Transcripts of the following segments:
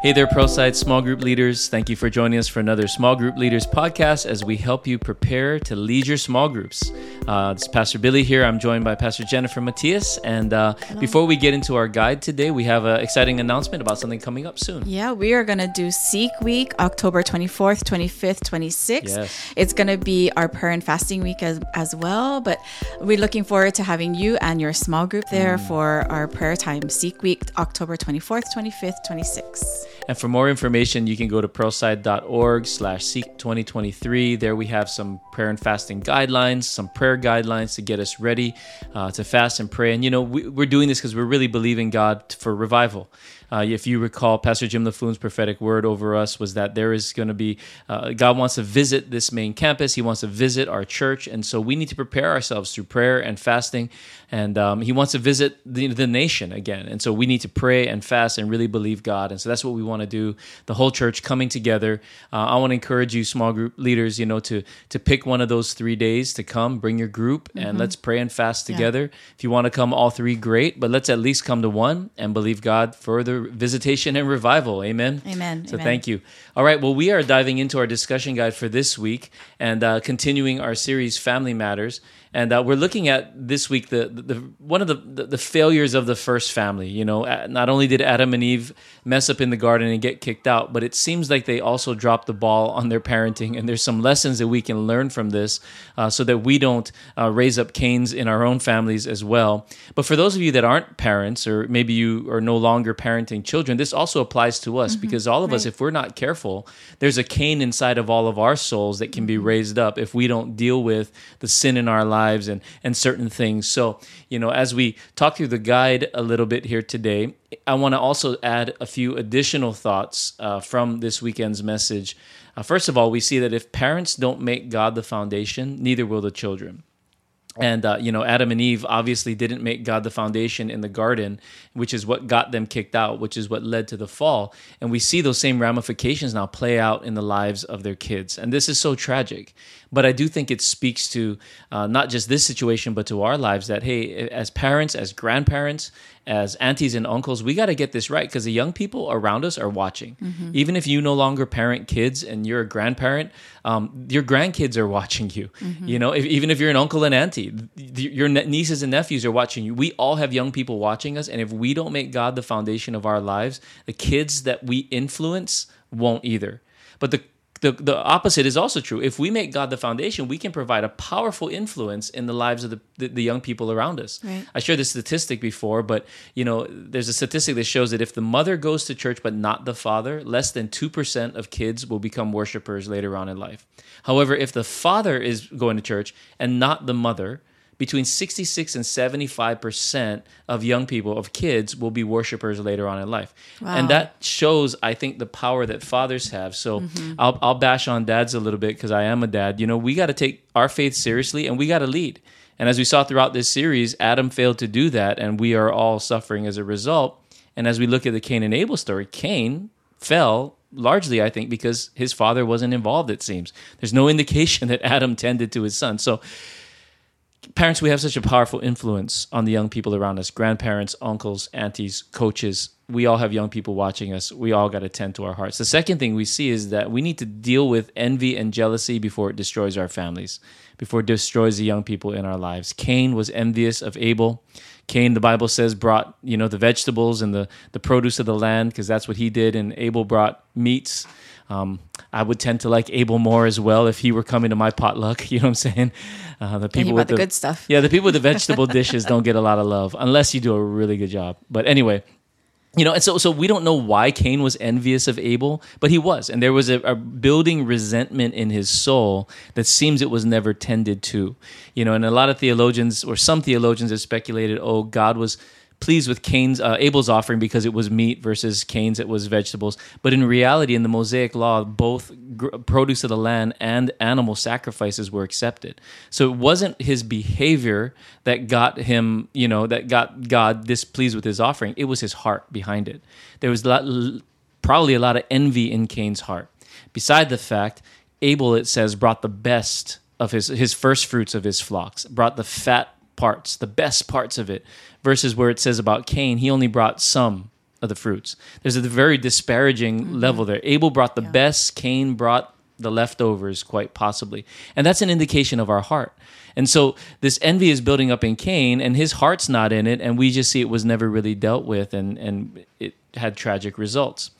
Hey there, Pearlside small group leaders. Thank you for joining us for another Small Group Leaders podcast as we help you prepare to lead your small groups. Uh, this is Pastor Billy here. I'm joined by Pastor Jennifer Matias. And uh, before we get into our guide today, we have an exciting announcement about something coming up soon. Yeah, we are going to do Seek Week, October 24th, 25th, 26th. Yes. It's going to be our prayer and fasting week as, as well. But we're looking forward to having you and your small group there for our prayer time, Seek Week, October 24th, 25th, 26th. And for more information, you can go to pearlside.org slash seek 2023. There we have some prayer and fasting guidelines, some prayer guidelines to get us ready uh, to fast and pray. And, you know, we, we're doing this because we're really believing God for revival. Uh, if you recall, Pastor Jim Laffoon's prophetic word over us was that there is going to be, uh, God wants to visit this main campus. He wants to visit our church. And so we need to prepare ourselves through prayer and fasting. And um, He wants to visit the, the nation again. And so we need to pray and fast and really believe God. And so that's what we want to do. The whole church coming together. Uh, I want to encourage you, small group leaders, you know, to, to pick one of those three days to come, bring your group, and let's pray and fast together. If you want to come all three, great. But let's at least come to one and believe God for visitation and revival. Amen. Amen. So Amen. thank you. All right. Well, we are diving into our discussion guide for this week and uh, continuing our series, Family Matters. And uh, we're looking at this week the, the one of the, the the failures of the first family. You know, Uh, not only did Adam and Eve mess up in the garden and get kicked out, but it seems like they also dropped the ball on their parenting. And there's some lessons that we can learn from this, uh, so that we don't uh, raise up Cains in our own families as well. But for those of you that aren't parents, or maybe you are no longer parenting children, this also applies to us because all of us, if we're not careful, there's a Cain inside of all of our souls that can be raised up if we don't deal with the sin in our lives and and certain things. So, you know, as we talk through the guide a little bit here today, I want to also add a few additional thoughts uh, from this weekend's message. Uh, first of all, we see that if parents don't make God the foundation, neither will the children. And uh, you know, Adam and Eve obviously didn't make God the foundation in the garden, which is what got them kicked out, which is what led to the fall. And we see those same ramifications now play out in the lives of their kids. And this is so tragic. But I do think it speaks to uh, not just this situation, but to our lives that hey, as parents, as grandparents, as aunties and uncles, we got to get this right because the young people around us are watching. Even if you no longer parent kids and you're a grandparent, um, your grandkids are watching you. You know, if, even if you're an uncle and auntie, th- your ne- nieces and nephews are watching you. We all have young people watching us, and if we don't make God the foundation of our lives, the kids that we influence won't either. But the the, the opposite is also true. If we make God the foundation, we can provide a powerful influence in the lives of the, the, the young people around us. Right. I shared this statistic before, but you know, there's a statistic that shows that if the mother goes to church but not the father, less than 2% of kids will become worshipers later on in life. However, if the father is going to church and not the mother, between 66 and 75% of young people, of kids, will be worshipers later on in life. And that shows, I think, the power that fathers have. So mm-hmm. I'll, I'll bash on dads a little bit because I am a dad. You know, we got to take our faith seriously and we got to lead. And as we saw throughout this series, Adam failed to do that, and we are all suffering as a result. And as we look at the Cain and Abel story, Cain fell largely, I think, because his father wasn't involved, it seems. There's no indication that Adam tended to his son. So, parents, we have such a powerful influence on the young people around us grandparents, uncles, aunties, coaches. We all have young people watching us. We all got to tend to our hearts. The second thing we see is that we need to deal with envy and jealousy before it destroys our families, before it destroys the young people in our lives. Cain was envious of Abel. Cain, the Bible says, brought you know the vegetables and the the produce of the land because that's what he did, and Abel brought meats. Um, I would tend to like Abel more as well if he were coming to my potluck. You know what I'm saying? Uh, the people with brought the good stuff. Yeah, the people with the vegetable dishes don't get a lot of love unless you do a really good job. But anyway, you know, and so so we don't know why Cain was envious of Abel, but he was, and there was a, a building resentment in his soul that seems it was never tended to. You know, and a lot of theologians or some theologians have speculated, oh, God was pleased with Cain's uh, Abel's offering because it was meat versus Cain's it was vegetables. But in reality, in the Mosaic law, both gr- produce of the land and animal sacrifices were accepted. So it wasn't his behavior that got him, you know, that got God displeased with his offering. It was his heart behind it. There was a lot, probably a lot of envy in Cain's heart. Beside the fact, Abel, it says, brought the best of his his first fruits of his flocks, brought the fat parts, the best parts of it, versus where it says about Cain, he only brought some of the fruits. There's a very disparaging mm-hmm. level there. Abel brought the best, Cain brought the leftovers, quite possibly. And that's an indication of our heart. And so this envy is building up in Cain, and his heart's not in it, and we just see it was never really dealt with, and, and it had tragic results.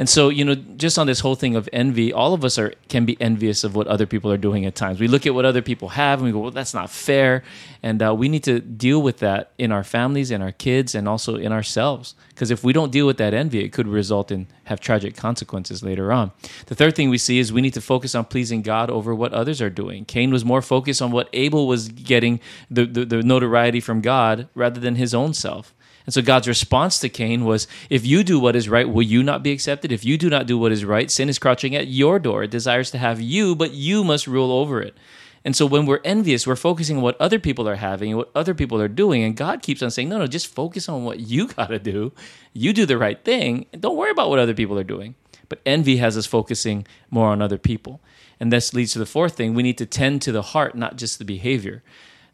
And so, you know, just on this whole thing of envy, all of us are can be envious of what other people are doing at times. We look at what other people have and we go, "Well, that's not fair," and uh, we need to deal with that in our families, in our kids, and also in ourselves. Because if we don't deal with that envy, it could result in have tragic consequences later on. The third thing we see is we need to focus on pleasing God over what others are doing. Cain was more focused on what Abel was getting the, the, the notoriety from God rather than his own self. And so God's response to Cain was, If you do what is right, will you not be accepted? If you do not do what is right, sin is crouching at your door. It desires to have you, but you must rule over it. And so when we're envious, we're focusing on what other people are having and what other people are doing. And God keeps on saying, No, no, just focus on what you got to do. You do the right thing. And don't worry about what other people are doing. But envy has us focusing more on other people. And this leads to the fourth thing we need to tend to the heart, not just the behavior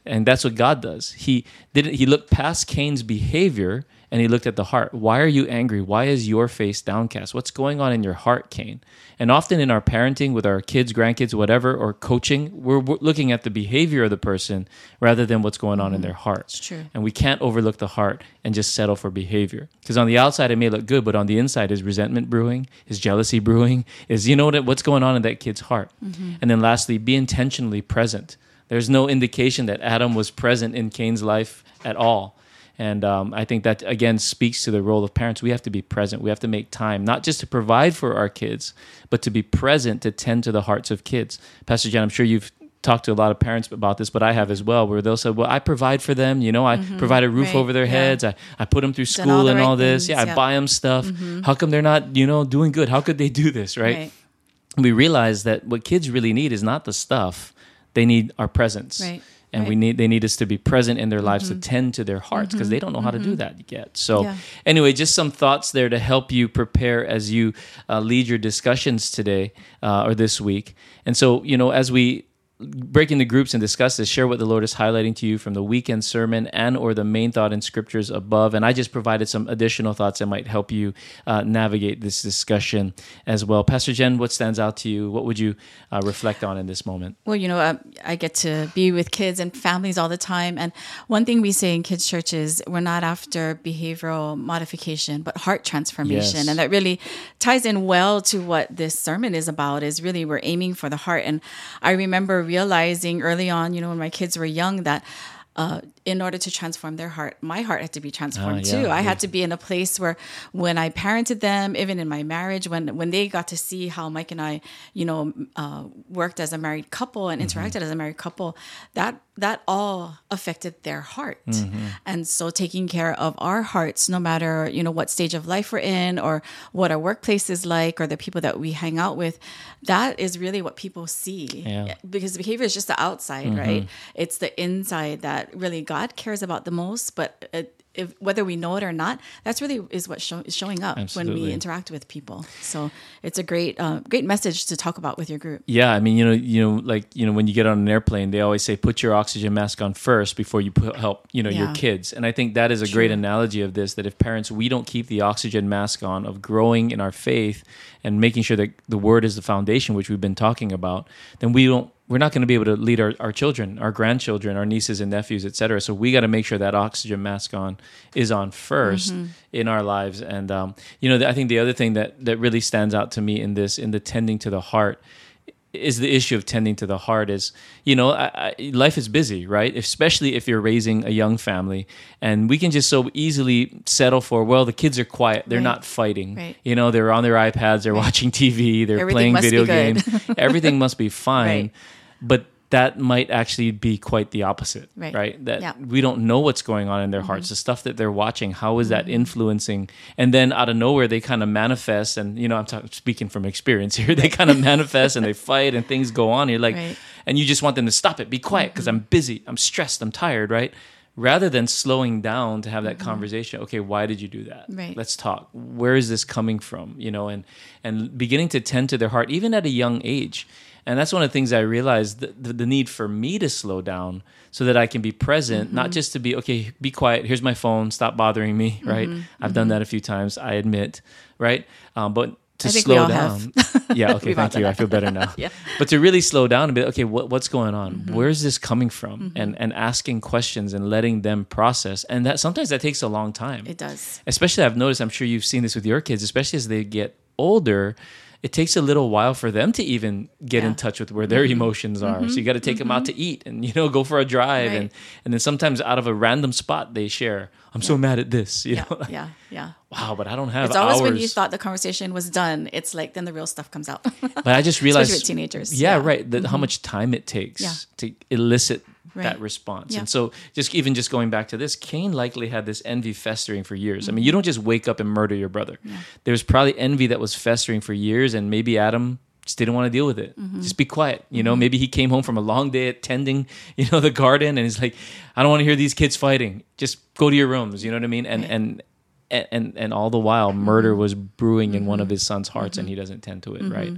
and that's what God does. He didn't. He looked past Cain's behavior and he looked at the heart. Why are you angry? Why is your face downcast? What's going on in your heart, Cain? And often in our parenting with our kids, grandkids, whatever, or coaching, we're, looking at the behavior of the person rather than what's going on mm-hmm. in their heart. It's true. And we can't overlook the heart and just settle for behavior because on the outside it may look good, but on the inside is resentment brewing, is jealousy brewing, is you know what, what's going on in that kid's heart. Mm-hmm. And then lastly, be intentionally present there's no indication that Adam was present in Cain's life at all. And um, I think that again speaks to the role of parents. We have to be present. We have to make time, not just to provide for our kids, but to be present to tend to the hearts of kids. Pastor Jen, I'm sure you've talked to a lot of parents about this, but I have as well, where they'll say, "Well, I provide for them. You know, I mm-hmm. provide a roof right. over their heads. Yeah. I, I put them through school all and right all this. Things. Yeah, I buy them stuff. Mm-hmm. How come they're not, you know, doing good? How could they do this? Right? right? We realize that what kids really need is not the stuff they need our presence. Right. And right. we need they need us to be present in their lives mm-hmm. to tend to their hearts because mm-hmm. they don't know how to do mm-hmm. that yet. So yeah. anyway, just some thoughts there to help you prepare as you uh, lead your discussions today uh, or this week. And so you know as we break into groups and discuss this share what the lord is highlighting to you from the weekend sermon and or the main thought in scriptures above. And i just provided some additional thoughts that might help you uh, navigate this discussion as well. Pastor jen what stands out to you? What would you uh, reflect on in this moment? Well you know uh, i get to be with kids and families all the time. And one thing we say in kids churches we're not after behavioral modification but heart transformation. Yes. and that really ties in well to what this sermon is about is really we're aiming for the heart. And i remember realizing early on, you know, when my kids were young, that uh, in order to transform their heart, my heart had to be transformed uh, yeah, too. I yeah. had to be in a place where, when I parented them, even in my marriage, when when they got to see how Mike and I, you know, uh, worked as a married couple and mm-hmm. interacted as a married couple, that that all affected their heart. Mm-hmm. And so, taking care of our hearts, no matter you know what stage of life we're in, or what our workplace is like, or the people that we hang out with, that is really what people see. Yeah. Because behavior is just the outside, mm-hmm. right? It's the inside that really God cares about the most. But it, if, whether we know it or not, that's really is what show, is showing up Absolutely. when we interact with people. So it's a great, uh, great message to talk about with your group. Yeah, I mean, you know, you know, like you know, when you get on an airplane, they always say put your oxygen mask on first before you put, help, you know, yeah. your kids. And I think that is a True. great analogy of this. That if parents we don't keep the oxygen mask on of growing in our faith and making sure that the word is the foundation, which we've been talking about, then we don't we're not going to be able to lead our, our children, our grandchildren, our nieces and nephews, et cetera. So we got to make sure that oxygen mask on is on 1st mm-hmm. in our lives. And um, you know, I think the other thing that that really stands out to me in this, in the tending to the heart, is the issue of tending to the heart. Is you know, I, I, life is busy, right? Especially if you're raising a young family, and we can just so easily settle for well, the kids are quiet, they're right. not fighting. Right. You know, they're on their iPads, they're right. watching TV, they're Everything playing video games. Everything must be fine but that might actually be quite the opposite, right? right? That yeah. we don't know what's going on in their mm-hmm. hearts, the stuff that they're watching. How is that mm-hmm. influencing? And then out of nowhere, they kind of manifest. And you know, I'm talking, speaking from experience here. They kind of manifest and they fight, and things go on. You're like, right. and you just want them to stop it, be quiet, because mm-hmm. I'm busy, I'm stressed, I'm tired, right? Rather than slowing down to have that mm-hmm. conversation. Okay, why did you do that? Right. Let's talk. Where is this coming from? You know, and and beginning to tend to their heart, even at a young age And that's one of the things I realized the, the, the need for me to slow down so that I can be present, not just to be, okay, be quiet, here's my phone, stop bothering me, right? I've done that a few times, I admit, right? Um, but to I think we slow down. yeah, okay, thank you. I feel better now. Yeah. But to really slow down and be okay, what, what's going on? Mm-hmm. Where's this coming from? And and asking questions and letting them process. And that sometimes that takes a long time. It does. Especially I've noticed, I'm sure you've seen this with your kids, especially as they get older, it takes a little while for them to even get in Yeah. Mm-hmm. touch with where their emotions are. So you got to take them out to eat and you know go for a drive and Right. and then sometimes out of a random spot they share, I'm so mad at this, you Yeah, know. yeah, yeah. Wow, but I don't have It's always hours. when you thought the conversation was done. It's like then the real stuff comes out. But I just realized with teenagers, Yeah, yeah. Mm-hmm. right. How much time it takes Yeah. to elicit that response. Yeah. And so just even just going back to this, Cain likely had this envy festering for years. I mean, you don't just wake up and murder your brother. There's probably envy that was festering for years and maybe Adam just didn't want to deal with it. Mm-hmm. Just be quiet. You know, maybe he came home from a long day at tending, you know, the garden and he's like, I don't want to hear these kids fighting. Just go to your rooms. You know what I mean? And Right. and and and, and all the while murder mm-hmm. was brewing in one of his mm-hmm. son's hearts and he mm-hmm. doesn't tend to it right?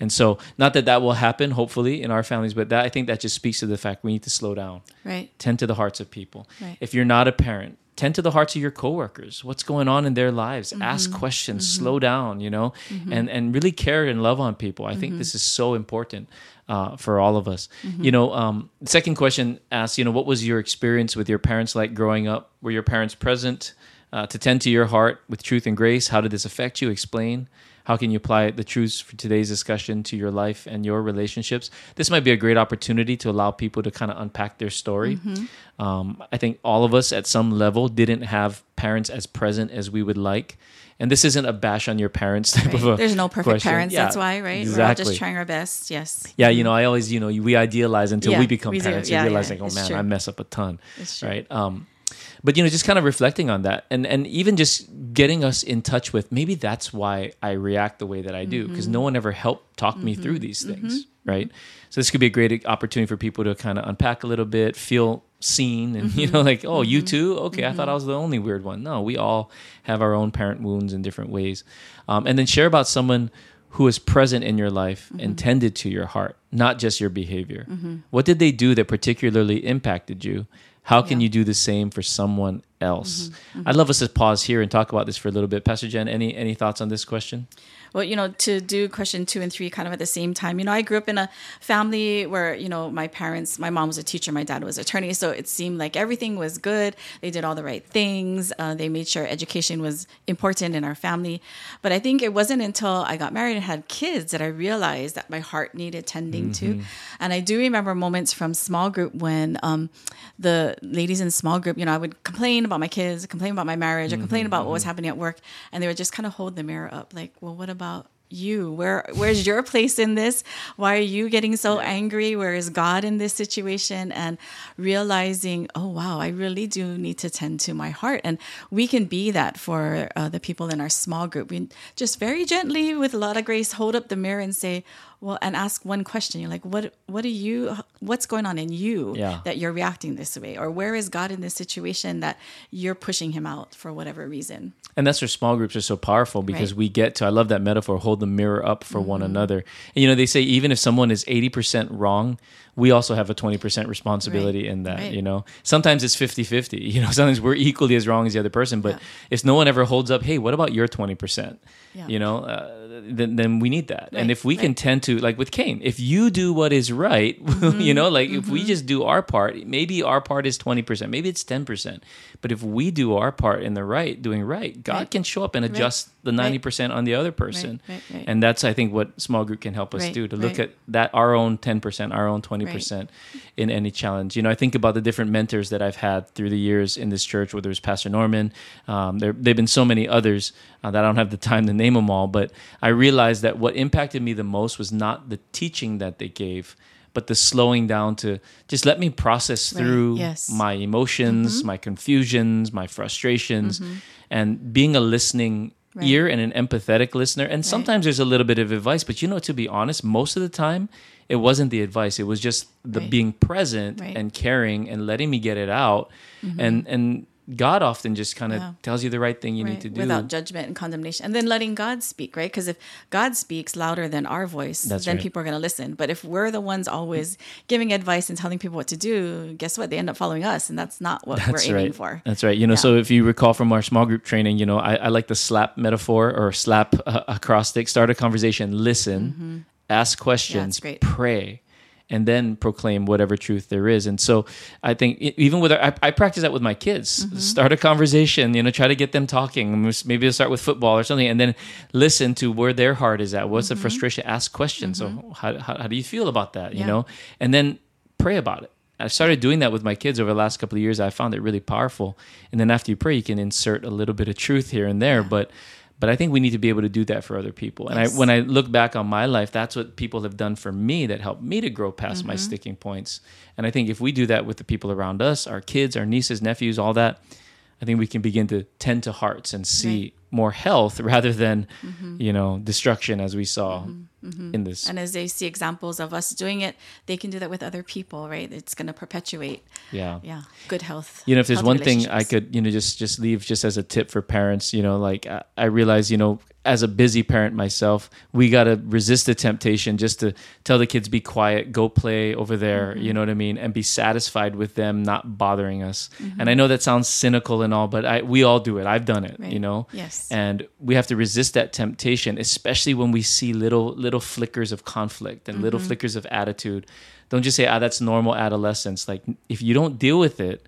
And so not that that will happen hopefully in our families but that i think that just speaks to the fact we need to slow down. Right. tend to the hearts of people. Right. if you're not a parent tend to the hearts of your coworkers. What's going on in their lives? Ask questions. Slow down you know? And and really care and love on people. I think this is so important uh, for all of us. You know um, second question asks you know what was your experience with your parents like growing up? Were your parents present uh, to tend to your heart with truth and grace how did this affect you explain how can you apply the truths for today's discussion to your life and your relationships? This might be a great opportunity to allow people to kind of unpack their story. Mm-hmm. Um, I think all of us at some level didn't have parents as present as we would like. And this isn't a bash on your parents type of a There's no perfect question. parents. Yeah, That's why, right? We're all Exactly. just trying our best. Yes. yeah, you know, I always, you know, we idealize until Yeah, we become we parents. Yeah, you realize like, oh man, true. I mess up a ton, right? Um, but you know, just kind of reflecting on that, and and even just getting us in touch with maybe that's why I react the way that I do because Mm-hmm. no one ever helped talk me through these things, right? So this could be a great opportunity for people to kind of unpack a little bit, feel seen, and you Mm-hmm. know, like, oh, you too? Okay, I thought I was the only weird one. No, we all have our own parent wounds in different ways, um, and then share about someone who was present in your life and tended to your heart, not just your behavior. What did they do that particularly impacted you? How can Yeah. you do the same for someone else? Mm-hmm, mm-hmm. I'd love us to pause here and talk about this for a little bit. Pastor Jen, any any thoughts on this question? Well, you know, to do question two and three kind of at the same time. You know, I grew up in a family where, you know, my parents, my mom was a teacher, my dad was an attorney. So it seemed like everything was good. They did all the right things. Uh, they made sure education was important in our family. But I think it wasn't until I got married and had kids that I realized that my heart needed tending to. And I do remember moments from small group when um, the ladies in small group, you know, I would complain about my kids, complain about my marriage, or complain about what was happening at work. And they would just kind of hold the mirror up like, well, what about you. Where where's your place in this? Why are you getting so angry? Where is god in this situation? And realizing oh wow i really do need to tend to my heart. And we can be that for uh, the people in our small group. We just very gently with a lot of grace hold up the mirror and say well and ask one question you're like what what are you what's going on in you Yeah. that you're reacting this way or where is god in this situation that you're pushing him out for whatever reason And that's where small groups are so powerful because Right. Mm-hmm. we get to, I love that metaphor, hold the mirror up for one another. And, you know, they say even if someone is 80% wrong, we also have a 20% responsibility Right. in that, Right. you know? Sometimes it's 50 50. You know, sometimes we're equally as wrong as the other person. But Yeah. if no one ever holds up, hey, what about your 20%? Yeah. You know, uh, then, then we need that. and if we can tend to, like with Cain, if you do what is right, Mm-hmm. you know, like if we just do our part, maybe our part is 20%, maybe it's 10%. But if we do our part in the right, doing right, God Right. can show up and adjust the 90% on the other person. right, right. And that's, I think, what small group can help us Right, do to look right. at that, our own 10%, our own 20% in any challenge. You know, I think about the different mentors that I've had through the years in this church, whether it's Pastor Norman, um, there, there have been so many others uh, that I don't have the time to name them all. But I realized that what impacted me the most was not the teaching that they gave. But the slowing down to just let me process Right, through yes. Mm-hmm. my emotions, my confusions, my frustrations, and being a listening Right. ear and an empathetic listener. And sometimes there's a little bit of advice, but you know, to be honest, most of the time it wasn't the advice. It was just the Right. being present Right. and caring and letting me get it out. And and God often just kind of Yeah. tells you the right thing you Right, need to do. without judgment and condemnation and then letting god speak right because if god speaks louder than our voice That's then right. people are going to listen but if we're the ones always giving advice and telling people what to do guess what they end up following us and that's not what we're That's aiming right. for That's right. You know, Yeah. so if you recall from our small group training, you know, I, I like the slap metaphor or slap uh, acrostic. Start a conversation, listen, ask questions, great. pray, and then proclaim whatever truth there is. And so I think even with our, I, I practice that with my kids. Mm-hmm. Start a conversation. You know, try to get them talking. Maybe they'll start with football or something, and then listen to where their heart is at. What's the frustration? Ask questions. So how, how how do you feel about that? You Mm-hmm. Know, and then pray about it. I started doing that with my kids over the last couple of years. I found it really powerful. And then after you pray, you can insert a little bit of truth here and there. But but I think we need to be able to do that for other people. And Yes. I when I look back on my life, that's what people have done for me that helped me to grow past my mm-hmm. sticking points. And I think if we do that with the people around us, our kids, our nieces, nephews, all that, I think we can begin to tend to hearts and see more health rather than, mm-hmm. you know, destruction as we saw mm-hmm. Mm-hmm. in this. and as they see examples of us doing it they can do that with other people right? It's going to perpetuate yeah. yeah good health you know if there's one thing i could you know just just leave just as a tip for parents you know like i, I realize you know as a busy parent myself we got to resist the temptation just to tell the kids be quiet go play over there Mm-hmm. you know what i mean and be satisfied with them not bothering us Mm-hmm. and i know that sounds cynical and all but i we all do it i've done it Right. you know Yes. and we have to resist that temptation especially when we see little little flickers of conflict and little flickers of attitude don't just say ah that's normal adolescence like if you don't deal with it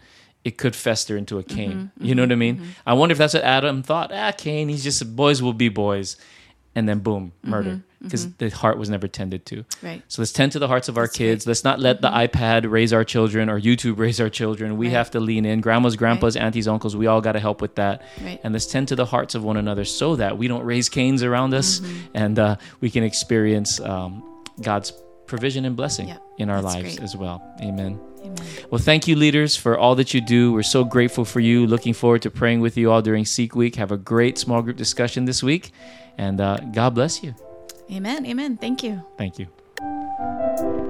it could fester into a Cain. you know what I mean? I wonder if that's what Adam thought. Ah, Cain, he's just boys will be boys, and then boom, murder because the heart was never tended to. Right. So let's tend to the hearts of our That's kids. Let's not let the iPad raise our children or YouTube raise our children. We Right. have to lean in. Grandmas, grandpas, aunties, uncles, we all got to help with that. Right. And let's tend to the hearts of one another so that we don't raise Cains around us Mm-hmm. and uh, we can experience um, God's provision and blessing Yeah, in our lives great. as well. Amen. Amen. Well, thank you, leaders, for all that you do. We're so grateful for you. Looking forward to praying with you all during Seek Week. Have a great small group discussion this week. And uh, God bless you. amen amen thank you Thank you.